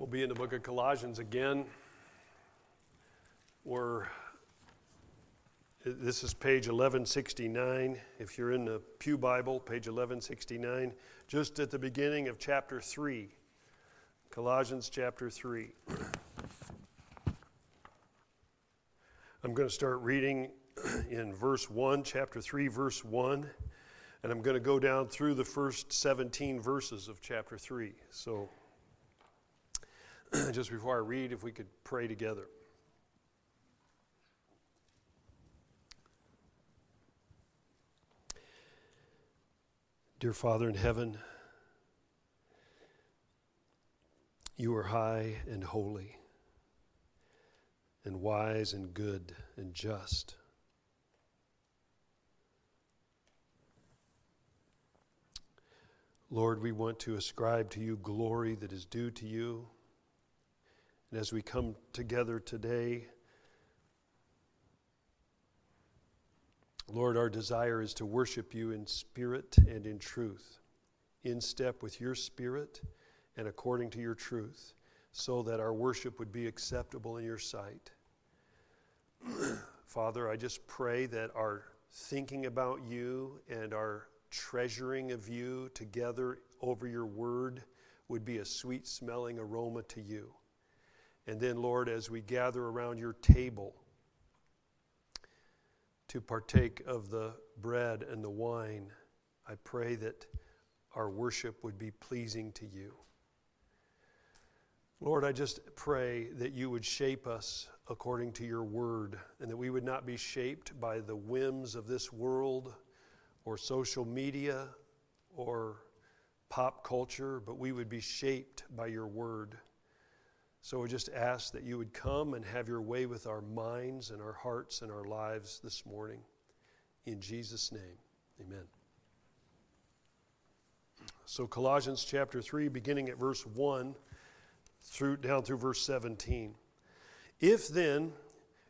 We'll be in the book of Colossians again. We're, this is page 1169. If you're in the Pew Bible, page 1169, just at the beginning of chapter 3. Colossians chapter 3. I'm going to start reading in verse 1, chapter 3, verse 1, and I'm going to go down through the first 17 verses of chapter 3. So, just before I read, if we could pray together. Dear Father in heaven, you are high and holy, and wise and good and just. Lord, we want to ascribe to you glory that is due to you. And as we come together today, Lord, our desire is to worship you in spirit and in truth, in step with your spirit and according to your truth, so that our worship would be acceptable in your sight. Father, I just pray that our thinking about you and our treasuring of you together over your word would be a sweet smelling aroma to you. And then, Lord, as we gather around your table to partake of the bread and the wine, I pray that our worship would be pleasing to you. Lord, I just pray that you would shape us according to your word and that we would not be shaped by the whims of this world or social media or pop culture, but we would be shaped by your word. So we just ask that you would come and have your way with our minds and our hearts and our lives this morning. In Jesus' name, amen. So, Colossians chapter 3, beginning at verse 1 through, down through verse 17. If then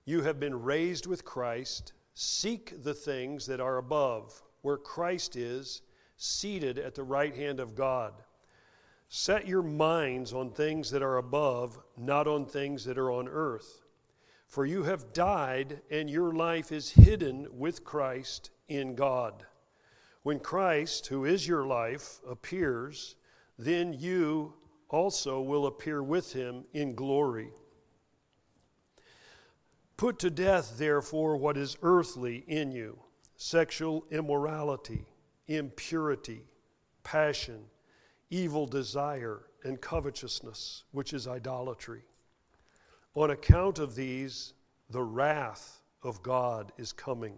you have been raised with Christ, seek the things that are above, where Christ is, seated at the right hand of God. Set your minds on things that are above, not on things that are on earth. For you have died, and your life is hidden with Christ in God. When Christ, who is your life, appears, then you also will appear with him in glory. Put to death, therefore, what is earthly in you sexual immorality, impurity, passion evil desire and covetousness, which is idolatry. On account of these, the wrath of God is coming.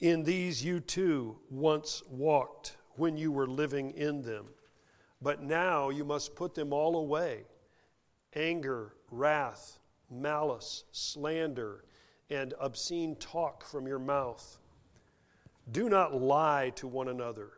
In these you too once walked when you were living in them, but now you must put them all away anger, wrath, malice, slander, and obscene talk from your mouth. Do not lie to one another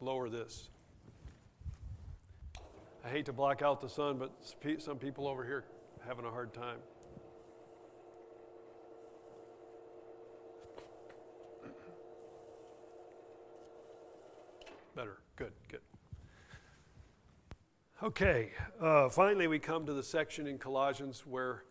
lower this. I hate to block out the sun, but some people over here having a hard time. Better. Good, good. Okay, uh, finally, we come to the section in Colossians where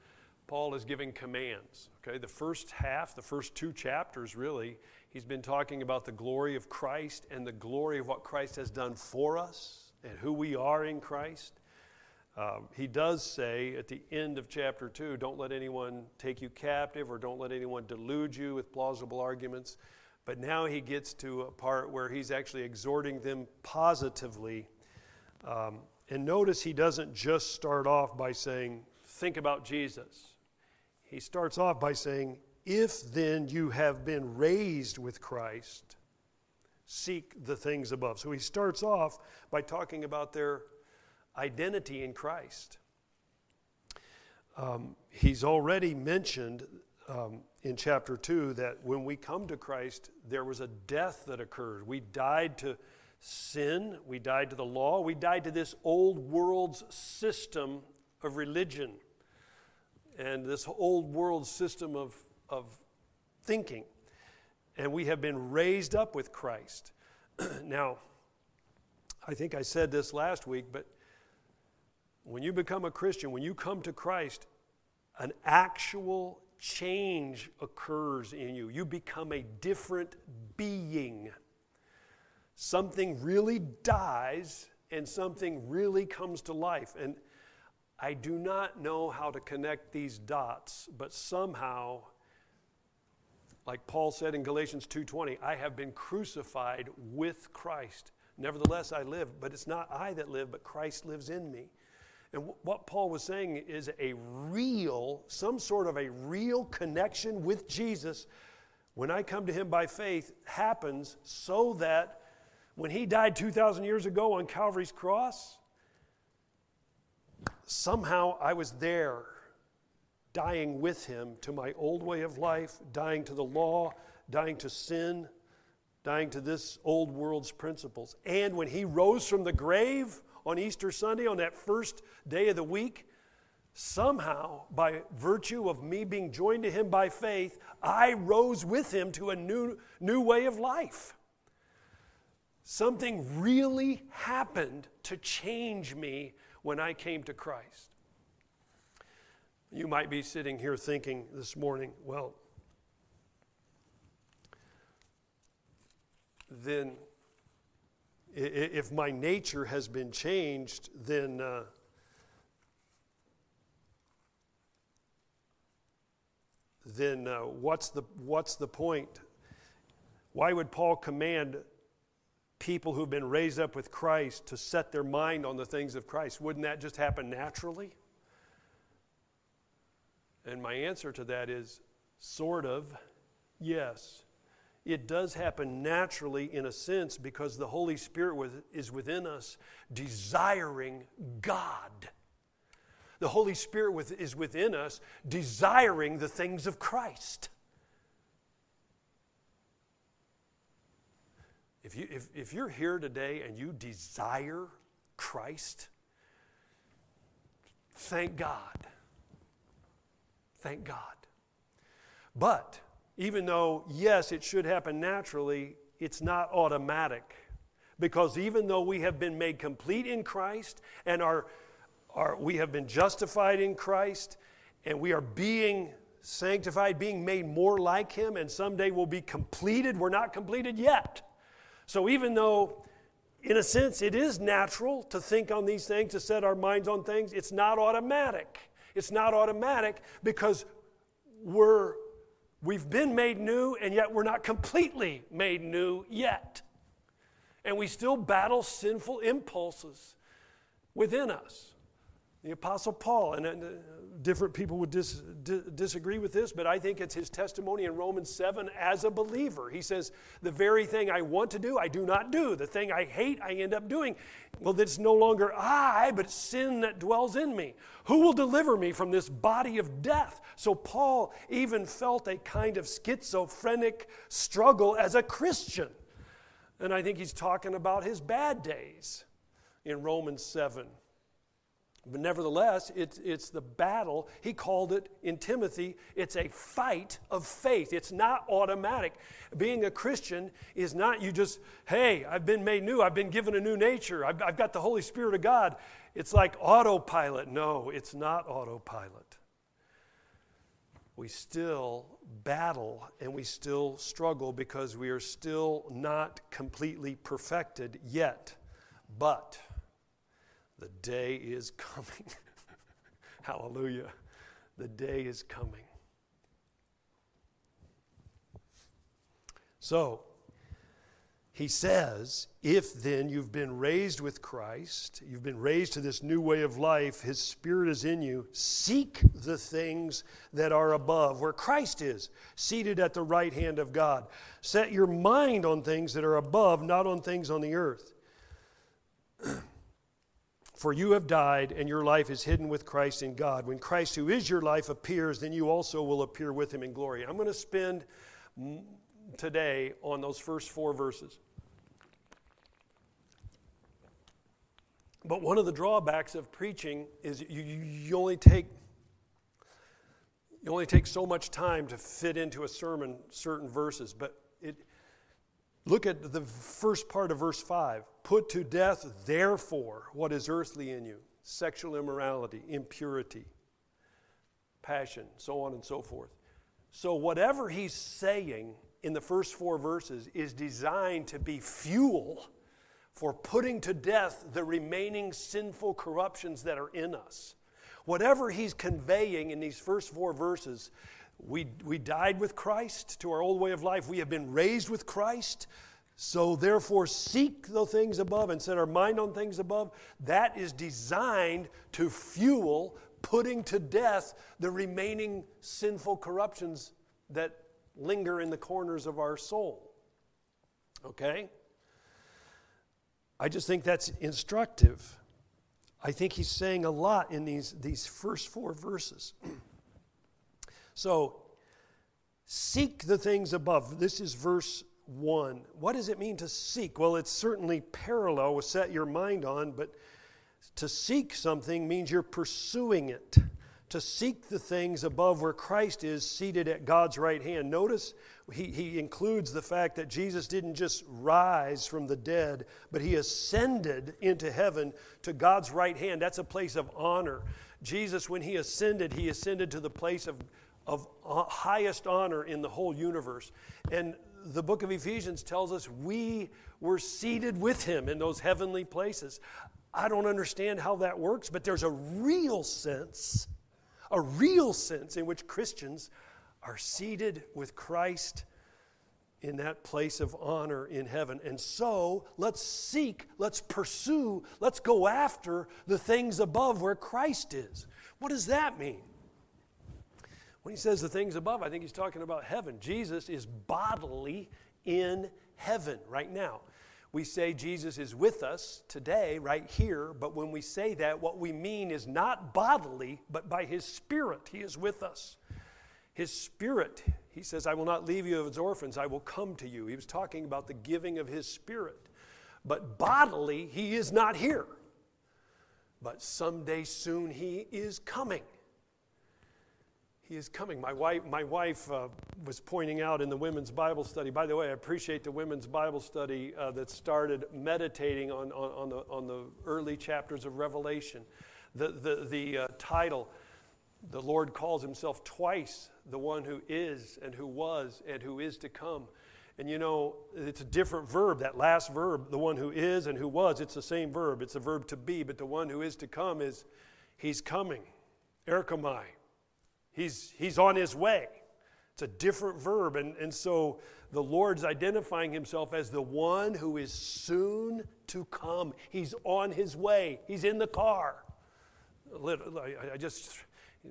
Paul is giving commands. Okay, the first half, the first two chapters, really, he's been talking about the glory of Christ and the glory of what Christ has done for us and who we are in Christ. Um, he does say at the end of chapter 2 don't let anyone take you captive or don't let anyone delude you with plausible arguments. But now he gets to a part where he's actually exhorting them positively. Um, and notice he doesn't just start off by saying, think about Jesus. He starts off by saying, if then you have been raised with Christ, seek the things above. So he starts off by talking about their identity in Christ. Um, he's already mentioned um, in chapter 2 that when we come to Christ, there was a death that occurred. We died to sin, we died to the law, we died to this old world's system of religion and this old world system of, of thinking. And we have been raised up with Christ. now, I think I said this last week, but when you become a Christian, when you come to Christ, an actual change occurs in you. You become a different being. Something really dies and something really comes to life. And I do not know how to connect these dots, but somehow like Paul said in Galatians 2:20, I have been crucified with Christ. Nevertheless I live, but it's not I that live, but Christ lives in me. And what Paul was saying is a real, some sort of a real connection with Jesus when I come to him by faith happens so that when he died 2,000 years ago on Calvary's cross, somehow I was there dying with him to my old way of life, dying to the law, dying to sin, dying to this old world's principles. And when he rose from the grave, on Easter Sunday, on that first day of the week, somehow, by virtue of me being joined to him by faith, I rose with him to a new, new way of life. Something really happened to change me when I came to Christ. You might be sitting here thinking this morning, well, then if my nature has been changed, then uh, then uh, what's the what's the point? Why would Paul command people who've been raised up with Christ to set their mind on the things of Christ? Wouldn't that just happen naturally? And my answer to that is sort of yes. It does happen naturally in a sense because the Holy Spirit is within us desiring God. The Holy Spirit is within us desiring the things of Christ. If, you, if, if you're here today and you desire Christ, thank God. Thank God. But even though, yes, it should happen naturally, it's not automatic. Because even though we have been made complete in Christ and are, are, we have been justified in Christ and we are being sanctified, being made more like Him, and someday we'll be completed, we're not completed yet. So even though, in a sense, it is natural to think on these things, to set our minds on things, it's not automatic. It's not automatic because we're We've been made new, and yet we're not completely made new yet. And we still battle sinful impulses within us. The Apostle Paul, and uh, different people would dis, di- disagree with this, but I think it's his testimony in Romans 7 as a believer. He says, The very thing I want to do, I do not do. The thing I hate, I end up doing. Well, it's no longer I, but sin that dwells in me. Who will deliver me from this body of death? So, Paul even felt a kind of schizophrenic struggle as a Christian. And I think he's talking about his bad days in Romans 7. But nevertheless, it's, it's the battle. He called it in Timothy, it's a fight of faith. It's not automatic. Being a Christian is not you just, hey, I've been made new, I've been given a new nature, I've, I've got the Holy Spirit of God. It's like autopilot. No, it's not autopilot. We still battle and we still struggle because we are still not completely perfected yet. But the day is coming. Hallelujah. The day is coming. So, he says, if then you've been raised with Christ, you've been raised to this new way of life, his spirit is in you, seek the things that are above, where Christ is, seated at the right hand of God. Set your mind on things that are above, not on things on the earth. For you have died, and your life is hidden with Christ in God. When Christ, who is your life, appears, then you also will appear with him in glory. I'm going to spend today on those first four verses. But one of the drawbacks of preaching is you, you, only take you only take so much time to fit into a sermon certain verses. But Look at the first part of verse 5. Put to death, therefore, what is earthly in you sexual immorality, impurity, passion, so on and so forth. So, whatever he's saying in the first four verses is designed to be fuel for putting to death the remaining sinful corruptions that are in us. Whatever he's conveying in these first four verses we, we died with Christ to our old way of life. We have been raised with Christ. So, therefore, seek the things above and set our mind on things above. That is designed to fuel putting to death the remaining sinful corruptions that linger in the corners of our soul. Okay? I just think that's instructive. I think he's saying a lot in these, these first four verses. So, seek the things above. This is verse 1. What does it mean to seek? Well, it's certainly parallel with set your mind on, but to seek something means you're pursuing it. To seek the things above where Christ is seated at God's right hand. Notice he, he includes the fact that Jesus didn't just rise from the dead, but he ascended into heaven to God's right hand. That's a place of honor. Jesus, when he ascended, he ascended to the place of of highest honor in the whole universe. And the book of Ephesians tells us we were seated with him in those heavenly places. I don't understand how that works, but there's a real sense, a real sense in which Christians are seated with Christ in that place of honor in heaven. And so let's seek, let's pursue, let's go after the things above where Christ is. What does that mean? When he says the things above, I think he's talking about heaven. Jesus is bodily in heaven right now. We say Jesus is with us today, right here, but when we say that, what we mean is not bodily, but by his spirit. He is with us. His spirit, he says, I will not leave you as orphans, I will come to you. He was talking about the giving of his spirit. But bodily, he is not here. But someday soon, he is coming. He is coming. My wife, my wife uh, was pointing out in the women's Bible study. By the way, I appreciate the women's Bible study uh, that started meditating on, on, on, the, on the early chapters of Revelation. The, the, the uh, title, the Lord calls himself twice the one who is and who was and who is to come. And you know, it's a different verb. That last verb, the one who is and who was, it's the same verb. It's a verb to be, but the one who is to come is he's coming. Erchomai. He's, he's on his way. It's a different verb. And, and so the Lord's identifying himself as the one who is soon to come. He's on his way, he's in the car. I just,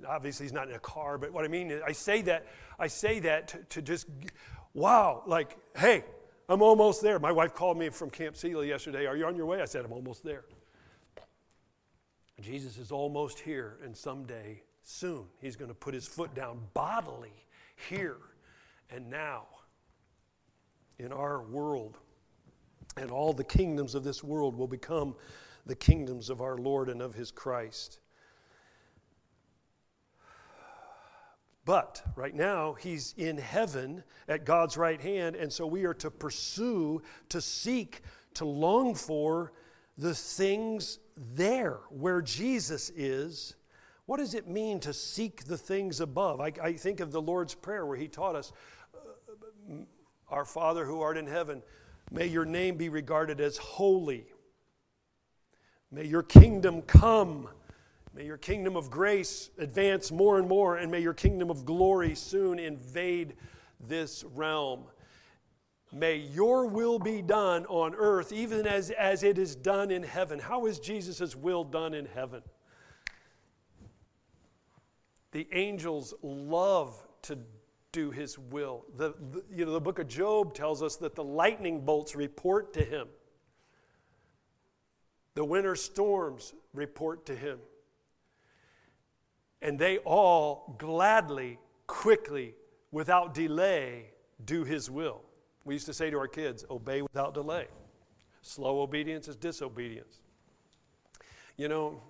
obviously, he's not in a car, but what I mean is, I say that, I say that to, to just, wow, like, hey, I'm almost there. My wife called me from Camp Sealy yesterday. Are you on your way? I said, I'm almost there. Jesus is almost here, and someday Soon, he's going to put his foot down bodily here and now in our world. And all the kingdoms of this world will become the kingdoms of our Lord and of his Christ. But right now, he's in heaven at God's right hand, and so we are to pursue, to seek, to long for the things there where Jesus is. What does it mean to seek the things above? I, I think of the Lord's Prayer where he taught us, uh, Our Father who art in heaven, may your name be regarded as holy. May your kingdom come. May your kingdom of grace advance more and more, and may your kingdom of glory soon invade this realm. May your will be done on earth, even as, as it is done in heaven. How is Jesus' will done in heaven? The angels love to do his will. The, the, you know, the book of Job tells us that the lightning bolts report to him, the winter storms report to him. And they all gladly, quickly, without delay, do his will. We used to say to our kids, obey without delay. Slow obedience is disobedience. You know,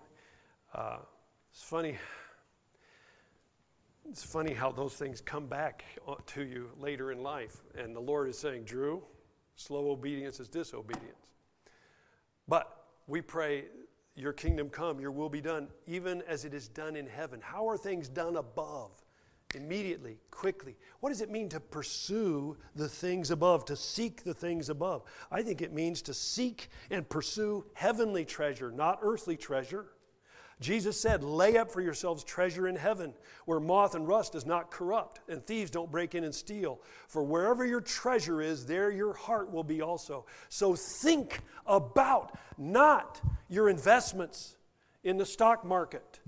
uh, it's funny. It's funny how those things come back uh, to you later in life. And the Lord is saying, Drew, slow obedience is disobedience. But we pray your kingdom come, your will be done, even as it is done in heaven. How are things done above? Immediately, quickly. What does it mean to pursue the things above, to seek the things above? I think it means to seek and pursue heavenly treasure, not earthly treasure. Jesus said, Lay up for yourselves treasure in heaven, where moth and rust does not corrupt, and thieves don't break in and steal. For wherever your treasure is, there your heart will be also. So think about not your investments in the stock market.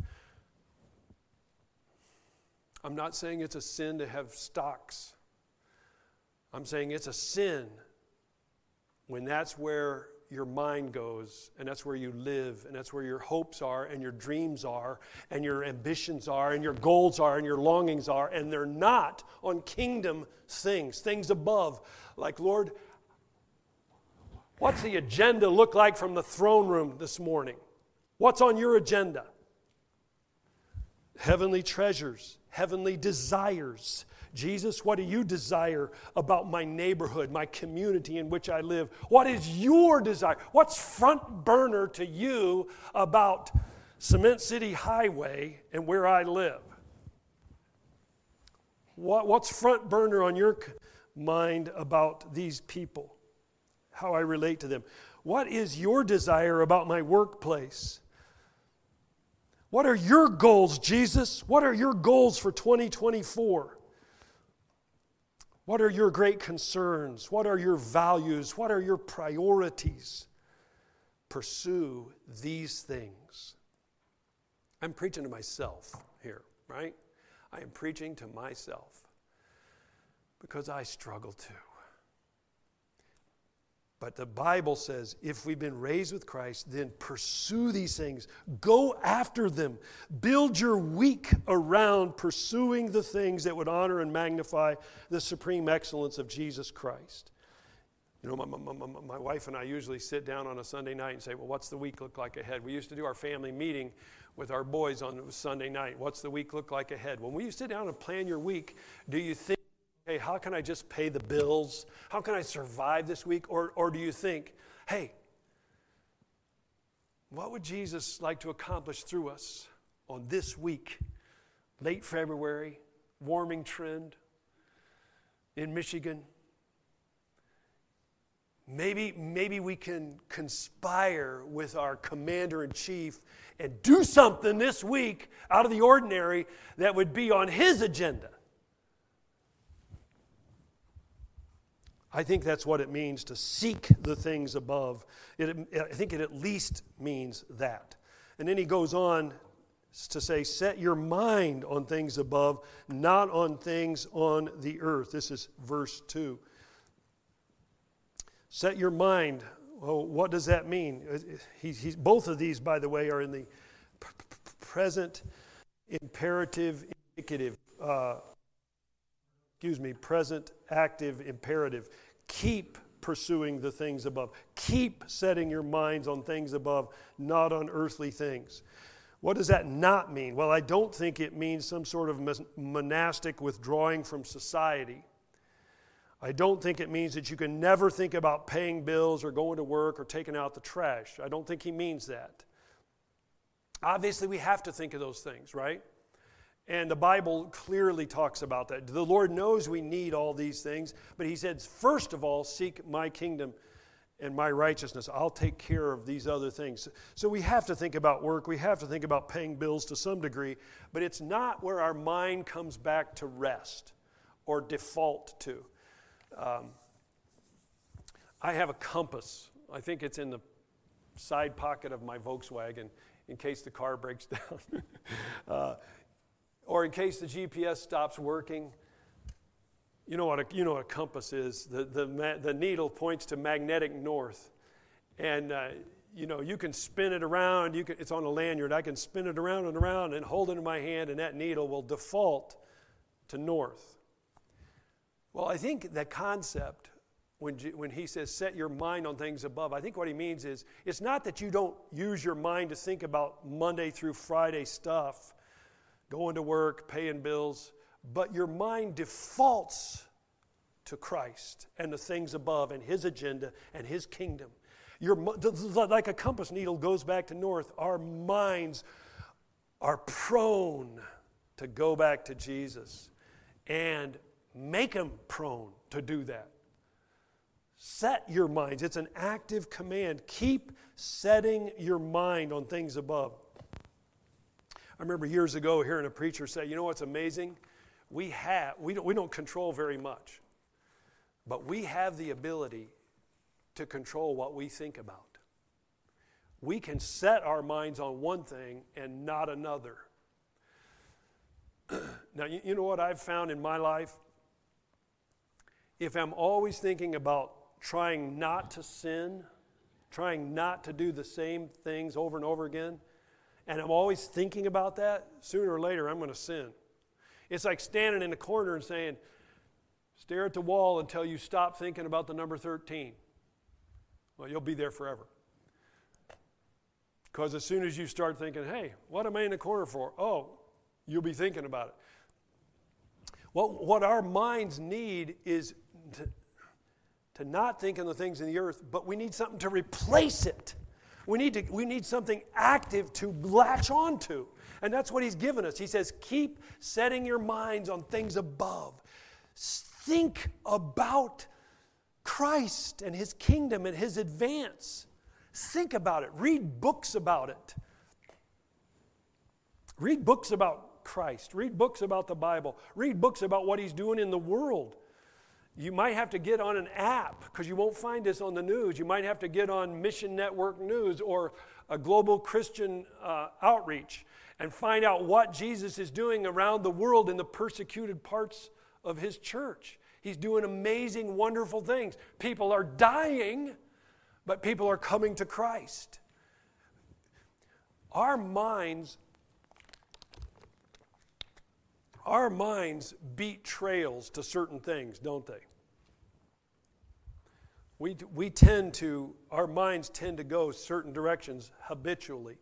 I'm not saying it's a sin to have stocks. I'm saying it's a sin when that's where your mind goes, and that's where you live, and that's where your hopes are, and your dreams are, and your ambitions are, and your goals are, and your longings are, and they're not on kingdom things, things above. Like, Lord, what's the agenda look like from the throne room this morning? What's on your agenda? Heavenly treasures, heavenly desires Jesus, what do you desire about my neighborhood, my community in which I live? What is your desire? What's front burner to you about Cement City Highway and where I live? What, what's front burner on your mind about these people? How I relate to them? What is your desire about my workplace? What are your goals, Jesus? What are your goals for 2024? What are your great concerns? What are your values? What are your priorities? Pursue these things. I'm preaching to myself here, right? I am preaching to myself because I struggle too. But the Bible says if we've been raised with Christ, then pursue these things. Go after them. Build your week around pursuing the things that would honor and magnify the supreme excellence of Jesus Christ. You know, my, my, my, my, wife and I usually sit down on a Sunday night and say, Well, what's the week look like ahead? We used to do our family meeting with our boys on Sunday night. What's the week look like ahead? When you sit down and plan your week, do you think hey, how can I just pay the bills? How can I survive this week? Or, or do you think, hey, what would Jesus like to accomplish through us on this week? Late February, warming trend in Michigan. Maybe, maybe we can conspire with our commander in chief and do something this week out of the ordinary that would be on his agenda. I think that's what it means to seek the things above. It, I think it at least means that. And then he goes on to say, Set your mind on things above, not on things on the earth. This is verse 2. Set your mind. Well, what does that mean? He, both of these, by the way, are in the p- present imperative indicative uh, excuse me, present active imperative. Keep pursuing the things above. Keep setting your minds on things above, not on earthly things. What does that not mean? Well, I don't think it means some sort of monastic withdrawing from society. I don't think it means that you can never think about paying bills or going to work or taking out the trash. I don't think he means that. Obviously, we have to think of those things, right? And the Bible clearly talks about that. The Lord knows we need all these things, but He says, first of all, seek my kingdom and my righteousness. I'll take care of these other things. So we have to think about work. We have to think about paying bills to some degree, but it's not where our mind comes back to rest or default to. Um, I have a compass. I think it's in the side pocket of my Volkswagen in case the car breaks down. uh, or in case the GPS stops working. You know what a, you know what a compass is. The, the, the needle points to magnetic north. And, uh, you know, you can spin it around. You can, it's on a lanyard. I can spin it around and around and hold it in my hand, and that needle will default to north. Well, I think the concept when, when he says set your mind on things above, I think what he means is it's not that you don't use your mind to think about Monday through Friday stuff, going to work, paying bills, but your mind defaults to Christ and the things above and his agenda and his kingdom. Your, like a compass needle goes back to north, our minds are prone to go back to Jesus and make them prone to do that. Set your minds. It's an active command. Keep setting your mind on things above. I remember years ago hearing a preacher say, you know what's amazing? We have, we don't, we don't control very much, but we have the ability to control what we think about. We can set our minds on one thing and not another. now, you, you know what I've found in my life? If I'm always thinking about trying not to sin, trying not to do the same things over and over again, and I'm always thinking about that, sooner or later I'm going to sin. It's like standing in a corner and saying, stare at the wall until you stop thinking about the number 13. Well, you'll be there forever. Because as soon as you start thinking, hey, what am I in the corner for? Oh, you'll be thinking about it. Well, what our minds need is to, to not think on the things in the earth, but we need something to replace it. We need, to, we need something active to latch onto. And that's what he's given us. He says, keep setting your minds on things above. Think about Christ and his kingdom and his advance. Think about it. Read books about it. Read books about Christ. Read books about the Bible. Read books about what he's doing in the world. You might have to get on an app because you won't find this on the news. You might have to get on Mission Network News or a global Christian uh, outreach and find out what Jesus is doing around the world in the persecuted parts of his church. He's doing amazing, wonderful things. People are dying, but people are coming to Christ. Our minds our minds beat trails to certain things, don't they? We, we tend to, our minds tend to go certain directions habitually.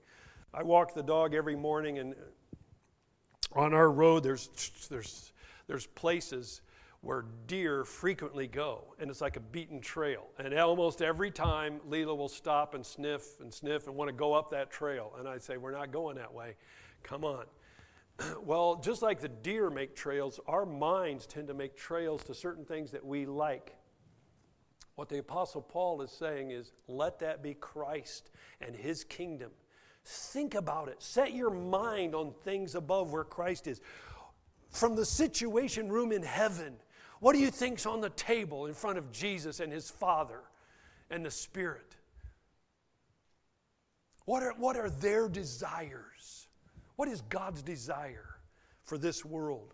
I walk the dog every morning, and uh, on our road, there's, there's, there's places where deer frequently go, and it's like a beaten trail. And almost every time, Leela will stop and sniff and sniff and want to go up that trail. And I say, We're not going that way. Come on. Well, just like the deer make trails, our minds tend to make trails to certain things that we like. What the Apostle Paul is saying is let that be Christ and his kingdom. Think about it. Set your mind on things above where Christ is. From the situation room in heaven, what do you think's on the table in front of Jesus and his Father and the Spirit? What are, what are their desires? What is God's desire for this world?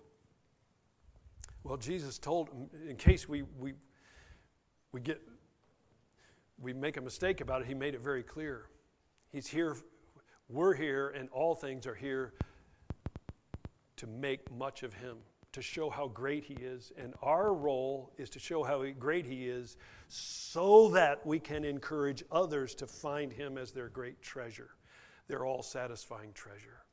Well, Jesus told, in case we, we, we get we make a mistake about it, he made it very clear. He's here, we're here, and all things are here to make much of him, to show how great He is, and our role is to show how great He is so that we can encourage others to find Him as their great treasure, their all satisfying treasure.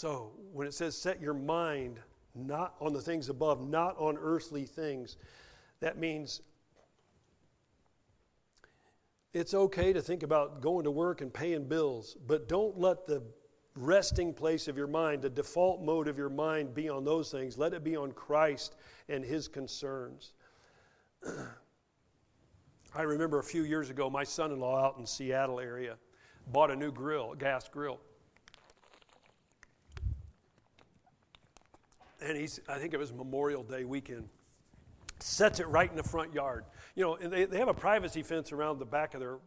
So, when it says set your mind not on the things above, not on earthly things, that means it's okay to think about going to work and paying bills, but don't let the resting place of your mind, the default mode of your mind, be on those things. Let it be on Christ and His concerns. I remember a few years ago, my son in law out in the Seattle area bought a new grill, a gas grill. And he's, I think it was Memorial Day weekend, sets it right in the front yard you know, they, they have a privacy fence around the back of their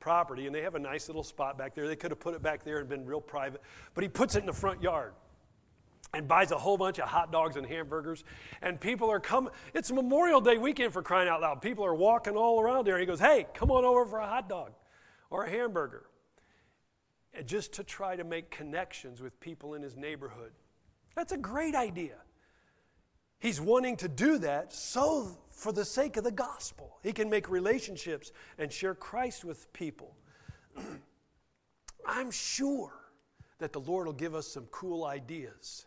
property, and they have a nice little spot back there. They could have put it back there and been real private, but he puts it in the front yard and buys a whole bunch of hot dogs and hamburgers. And people are coming. It's Memorial Day weekend for crying out loud. People are walking all around there. And he goes, Hey, come on over for a hot dog or a hamburger. And just to try to make connections with people in his neighborhood. That's a great idea. He's wanting to do that so for the sake of the gospel. He can make relationships and share Christ with people. I'm sure that the Lord will give us some cool ideas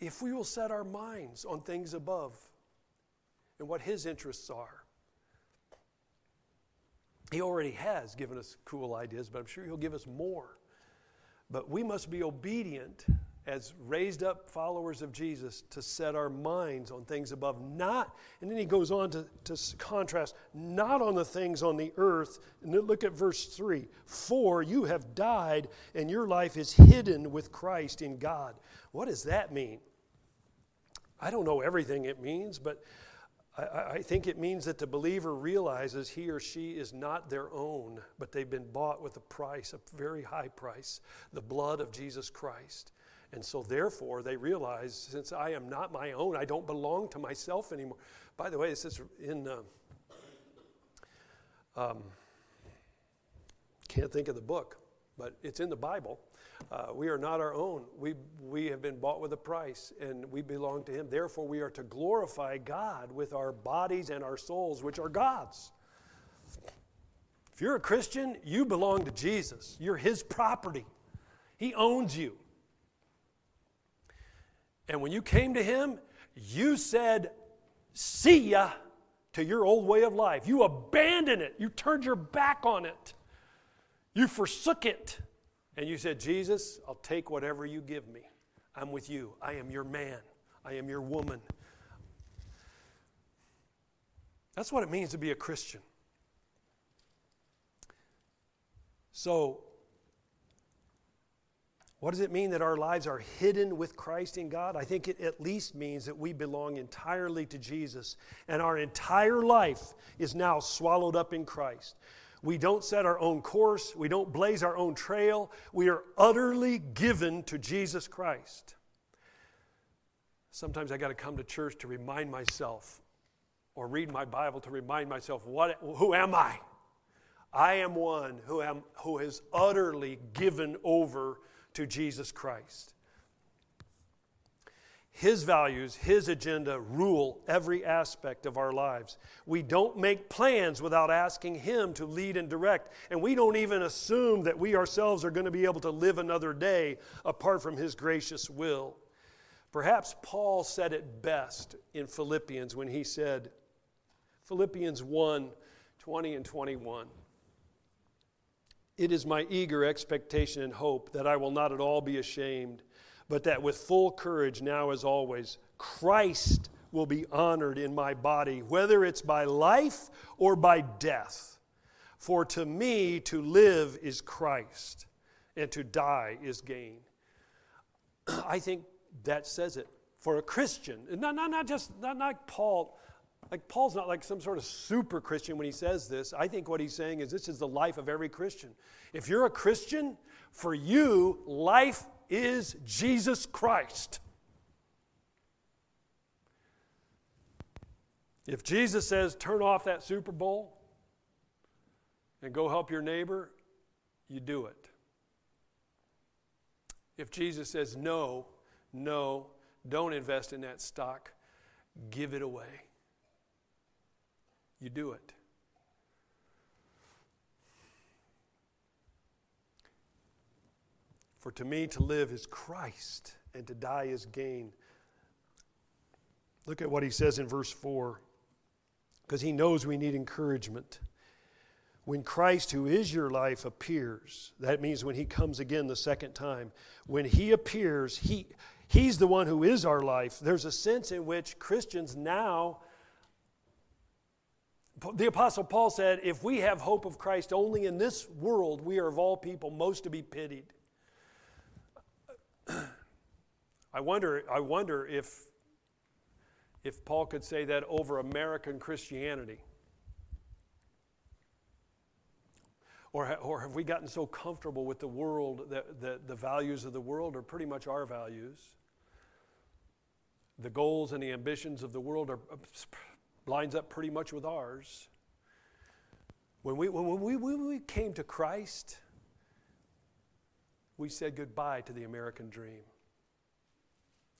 if we will set our minds on things above and what His interests are. He already has given us cool ideas, but I'm sure He'll give us more. But we must be obedient as raised up followers of Jesus to set our minds on things above, not, and then he goes on to, to contrast, not on the things on the earth. And look at verse 3 For you have died, and your life is hidden with Christ in God. What does that mean? I don't know everything it means, but I, I think it means that the believer realizes he or she is not their own, but they've been bought with a price, a very high price, the blood of Jesus Christ. And so, therefore, they realize since I am not my own, I don't belong to myself anymore. By the way, this is in, uh, um, can't think of the book, but it's in the Bible. Uh, we are not our own. We, we have been bought with a price and we belong to Him. Therefore, we are to glorify God with our bodies and our souls, which are God's. If you're a Christian, you belong to Jesus. You're His property, He owns you. And when you came to Him, you said, See ya to your old way of life. You abandoned it. You turned your back on it. You forsook it. And you said, Jesus, I'll take whatever you give me. I'm with you. I am your man. I am your woman. That's what it means to be a Christian. So, what does it mean that our lives are hidden with Christ in God? I think it at least means that we belong entirely to Jesus and our entire life is now swallowed up in Christ. We don't set our own course, we don't blaze our own trail. We are utterly given to Jesus Christ. Sometimes I got to come to church to remind myself or read my Bible to remind myself what who am I? I am one who am who is utterly given over to Jesus Christ. His values, His agenda rule every aspect of our lives. We don't make plans without asking Him to lead and direct, and we don't even assume that we ourselves are going to be able to live another day apart from His gracious will. Perhaps Paul said it best in Philippians when he said, Philippians 1 20 and 21. It is my eager expectation and hope that I will not at all be ashamed, but that with full courage, now as always, Christ will be honored in my body, whether it's by life or by death. For to me, to live is Christ, and to die is gain. I think that says it for a Christian. Not, not, not just, not, not Paul like Paul's not like some sort of super Christian when he says this. I think what he's saying is this is the life of every Christian. If you're a Christian, for you, life is Jesus Christ. If Jesus says, turn off that Super Bowl and go help your neighbor, you do it. If Jesus says, no, no, don't invest in that stock, give it away, you do it. For to me, to live is Christ, and to die is gain. Look at what he says in verse 4, because he knows we need encouragement. When Christ, who is your life, appears, that means when he comes again the second time, when he appears, he, he's the one who is our life. There's a sense in which Christians now, the Apostle Paul said, if we have hope of Christ only in this world, we are of all people most to be pitied. I wonder, I wonder if, if Paul could say that over American Christianity. Or, or have we gotten so comfortable with the world that, that the values of the world are pretty much our values? The goals and the ambitions of the world are, uh, lines up pretty much with ours. When we, when we, when we came to Christ, we said goodbye to the American dream.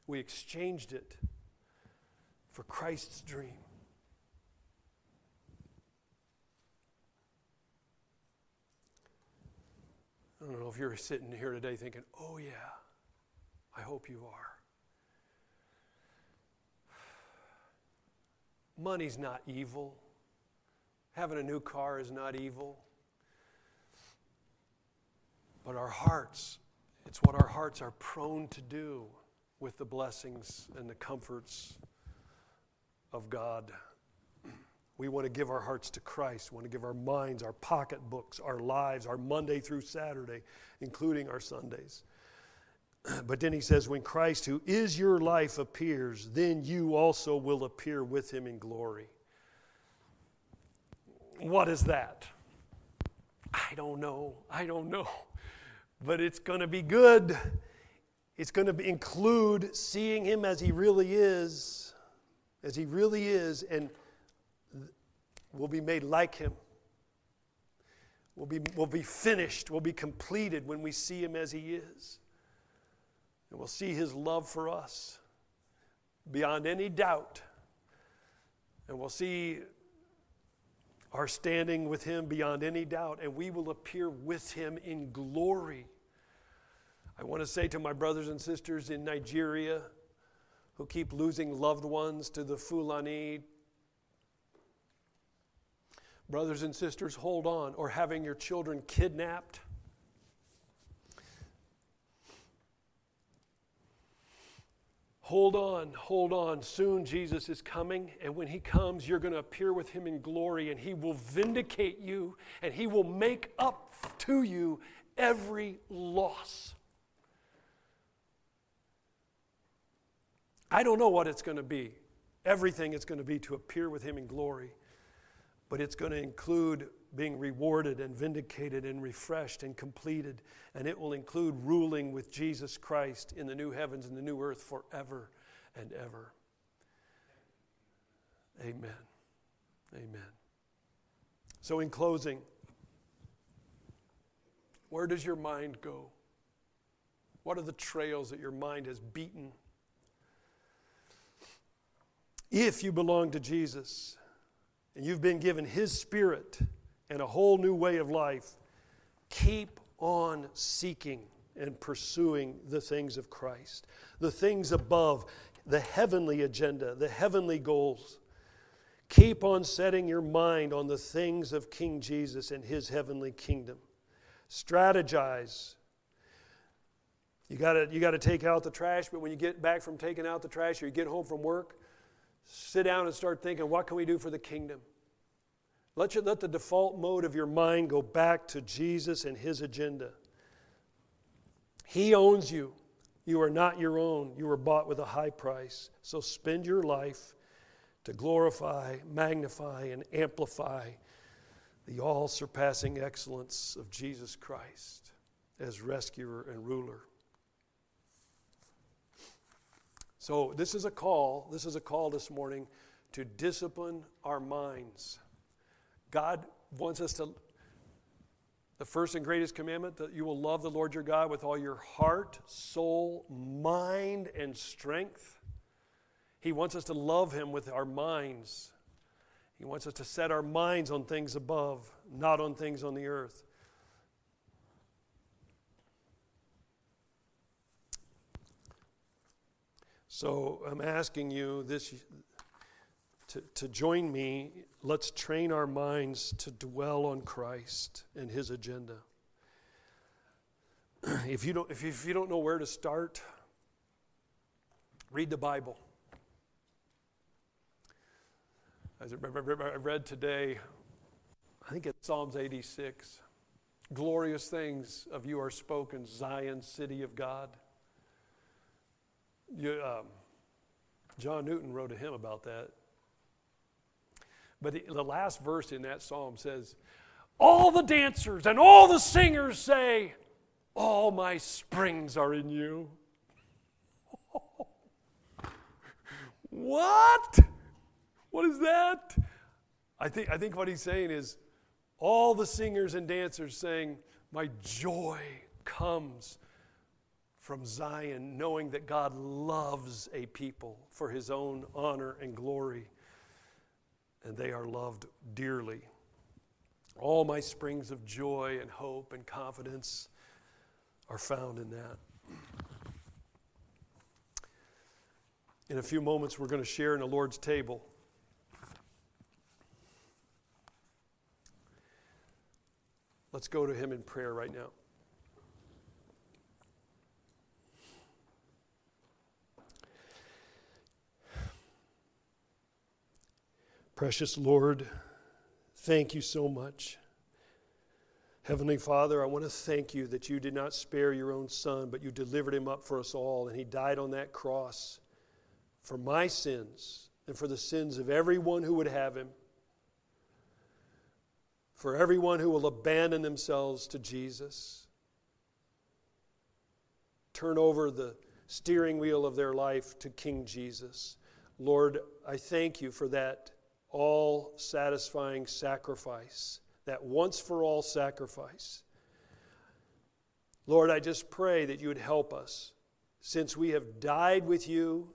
We exchanged it for Christ's dream. I don't know if you're sitting here today thinking, oh, yeah, I hope you are. Money's not evil. Having a new car is not evil. But our hearts, it's what our hearts are prone to do with the blessings and the comforts of God. We want to give our hearts to Christ. We want to give our minds, our pocketbooks, our lives, our Monday through Saturday, including our Sundays. But then he says, when Christ, who is your life, appears, then you also will appear with him in glory. What is that? I don't know. I don't know. But it's going to be good. It's going to include seeing him as he really is, as he really is, and we'll be made like him. We'll be, we'll be finished, we'll be completed when we see him as he is. And we'll see his love for us beyond any doubt. And we'll see our standing with him beyond any doubt, and we will appear with him in glory. I want to say to my brothers and sisters in Nigeria who keep losing loved ones to the Fulani, brothers and sisters, hold on, or having your children kidnapped. Hold on, hold on. Soon Jesus is coming, and when he comes, you're going to appear with him in glory, and he will vindicate you, and he will make up to you every loss. I don't know what it's going to be. Everything it's going to be to appear with Him in glory. But it's going to include being rewarded and vindicated and refreshed and completed. And it will include ruling with Jesus Christ in the new heavens and the new earth forever and ever. Amen. Amen. So, in closing, where does your mind go? What are the trails that your mind has beaten? If you belong to Jesus and you've been given His Spirit and a whole new way of life, keep on seeking and pursuing the things of Christ, the things above, the heavenly agenda, the heavenly goals. Keep on setting your mind on the things of King Jesus and His heavenly kingdom. Strategize. You got you to take out the trash, but when you get back from taking out the trash or you get home from work, sit down and start thinking, what can we do for the kingdom? Let, you, let the default mode of your mind go back to Jesus and his agenda. He owns you. You are not your own. You were bought with a high price. So spend your life to glorify, magnify, and amplify the all surpassing excellence of Jesus Christ as rescuer and ruler. So, this is a call. This is a call this morning to discipline our minds. God wants us to The first and greatest commandment that you will love the Lord your God with all your heart, soul, mind, and strength. He wants us to love Him with our minds. He wants us to set our minds on things above, not on things on the earth. So I'm asking you this to, to join me. Let's train our minds to dwell on Christ and his agenda. if you don't if you, if you don't know where to start, read the Bible. As I read today, I think it's Psalms 86. Glorious things of you are spoken, Zion, city of God. You, um, John Newton wrote a hymn about that. But the, the last verse in that psalm says, All the dancers and all the singers say, All my springs are in you. what? What is that? I think, I think what he's saying is all the singers and dancers saying, My joy comes from Zion, knowing that God loves a people for his own honor and glory, and they are loved dearly. All my springs of joy and hope and confidence are found in that. In a few moments, we're going to share in the Lord's table. Let's go to Him in prayer right now. Precious Lord, thank you so much. Heavenly Father, I want to thank you that you did not spare your own son, but you delivered him up for us all, and he died on that cross for my sins and for the sins of everyone who would have him for everyone who will abandon themselves to Jesus, turn over the steering wheel of their life to King Jesus. Lord, I thank you for that all satisfying sacrifice, that once for all sacrifice. Lord, I just pray that you would help us since we have died with you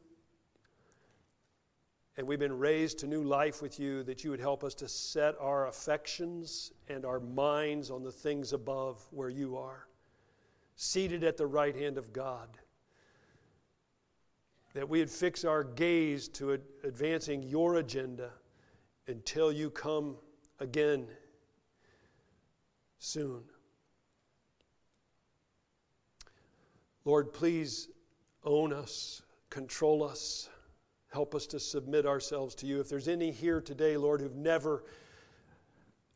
and we've been raised to new life with you, that you would help us to set our affections and our minds on the things above where you are, seated at the right hand of God. That we would fix our gaze to advancing your agenda until you come again soon. Lord, please own us, control us Help us to submit ourselves to you. If there's any here today, Lord, who've never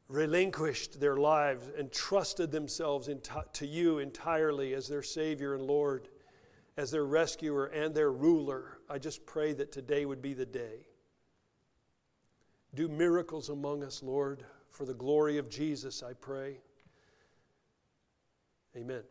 relinquished their lives and trusted themselves to you entirely as their Savior and Lord, as their rescuer and their ruler, I just pray that today would be the day. Do miracles among us, Lord, for the glory of Jesus, I pray. Amen.